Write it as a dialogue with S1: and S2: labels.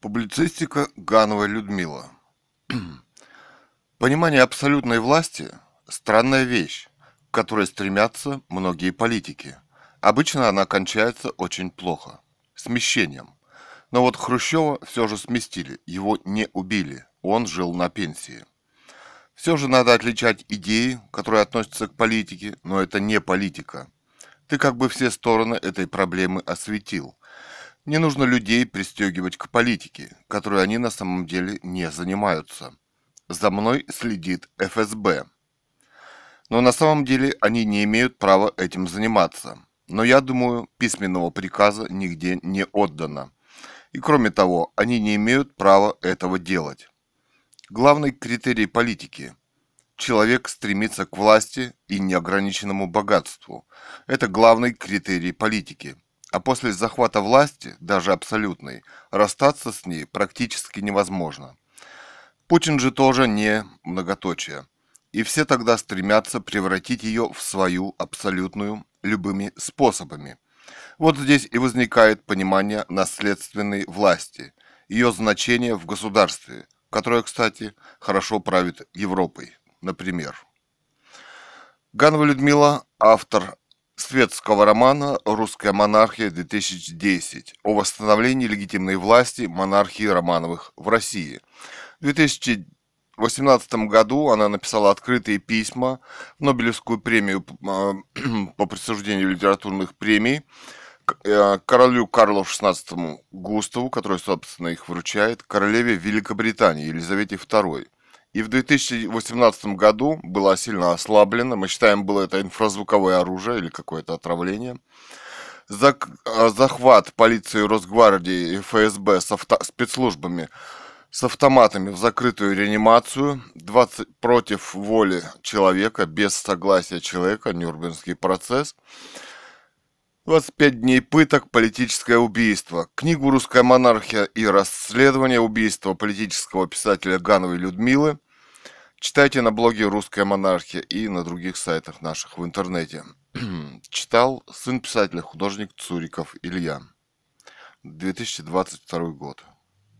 S1: Публицистика Ганова Людмила. Понимание абсолютной власти – странная вещь, к которой стремятся многие политики. Обычно она кончается очень плохо – смещением. Но вот Хрущева все же сместили, его не убили, он жил на пенсии. Все же надо отличать идеи, которые относятся к политике, но это не политика. Ты как бы все стороны этой проблемы осветил – не нужно людей пристегивать к политике, которой они на самом деле не занимаются. За мной следит ФСБ. Но на самом деле они не имеют права этим заниматься. Но я думаю, письменного приказа нигде не отдано. И кроме того, они не имеют права этого делать. Главный критерий политики – человек стремится к власти и неограниченному богатству. Это главный критерий политики – а после захвата власти, даже абсолютной, расстаться с ней практически невозможно. Путин же тоже не многоточие. И все тогда стремятся превратить ее в свою абсолютную любыми способами. Вот здесь и возникает понимание наследственной власти, ее значение в государстве, которое, кстати, хорошо правит Европой, например. Ганова Людмила, автор светского романа «Русская монархия-2010» о восстановлении легитимной власти монархии Романовых в России. В 2018 году она написала открытые письма в Нобелевскую премию а, по присуждению литературных премий э, королю Карлу XVI Густаву, который, собственно, их вручает, королеве Великобритании Елизавете II – и в 2018 году была сильно ослаблена. Мы считаем, было это инфразвуковое оружие или какое-то отравление. А, захват полиции Росгвардии и ФСБ с авто... спецслужбами с автоматами в закрытую реанимацию 20 против воли человека, без согласия человека, Нюрнбергский процесс. 25 дней пыток, политическое убийство. Книгу «Русская монархия» и расследование убийства политического писателя Гановой Людмилы читайте на блоге «Русская монархия» и на других сайтах наших в интернете. Читал сын писателя, художник Цуриков Илья. 2022 год.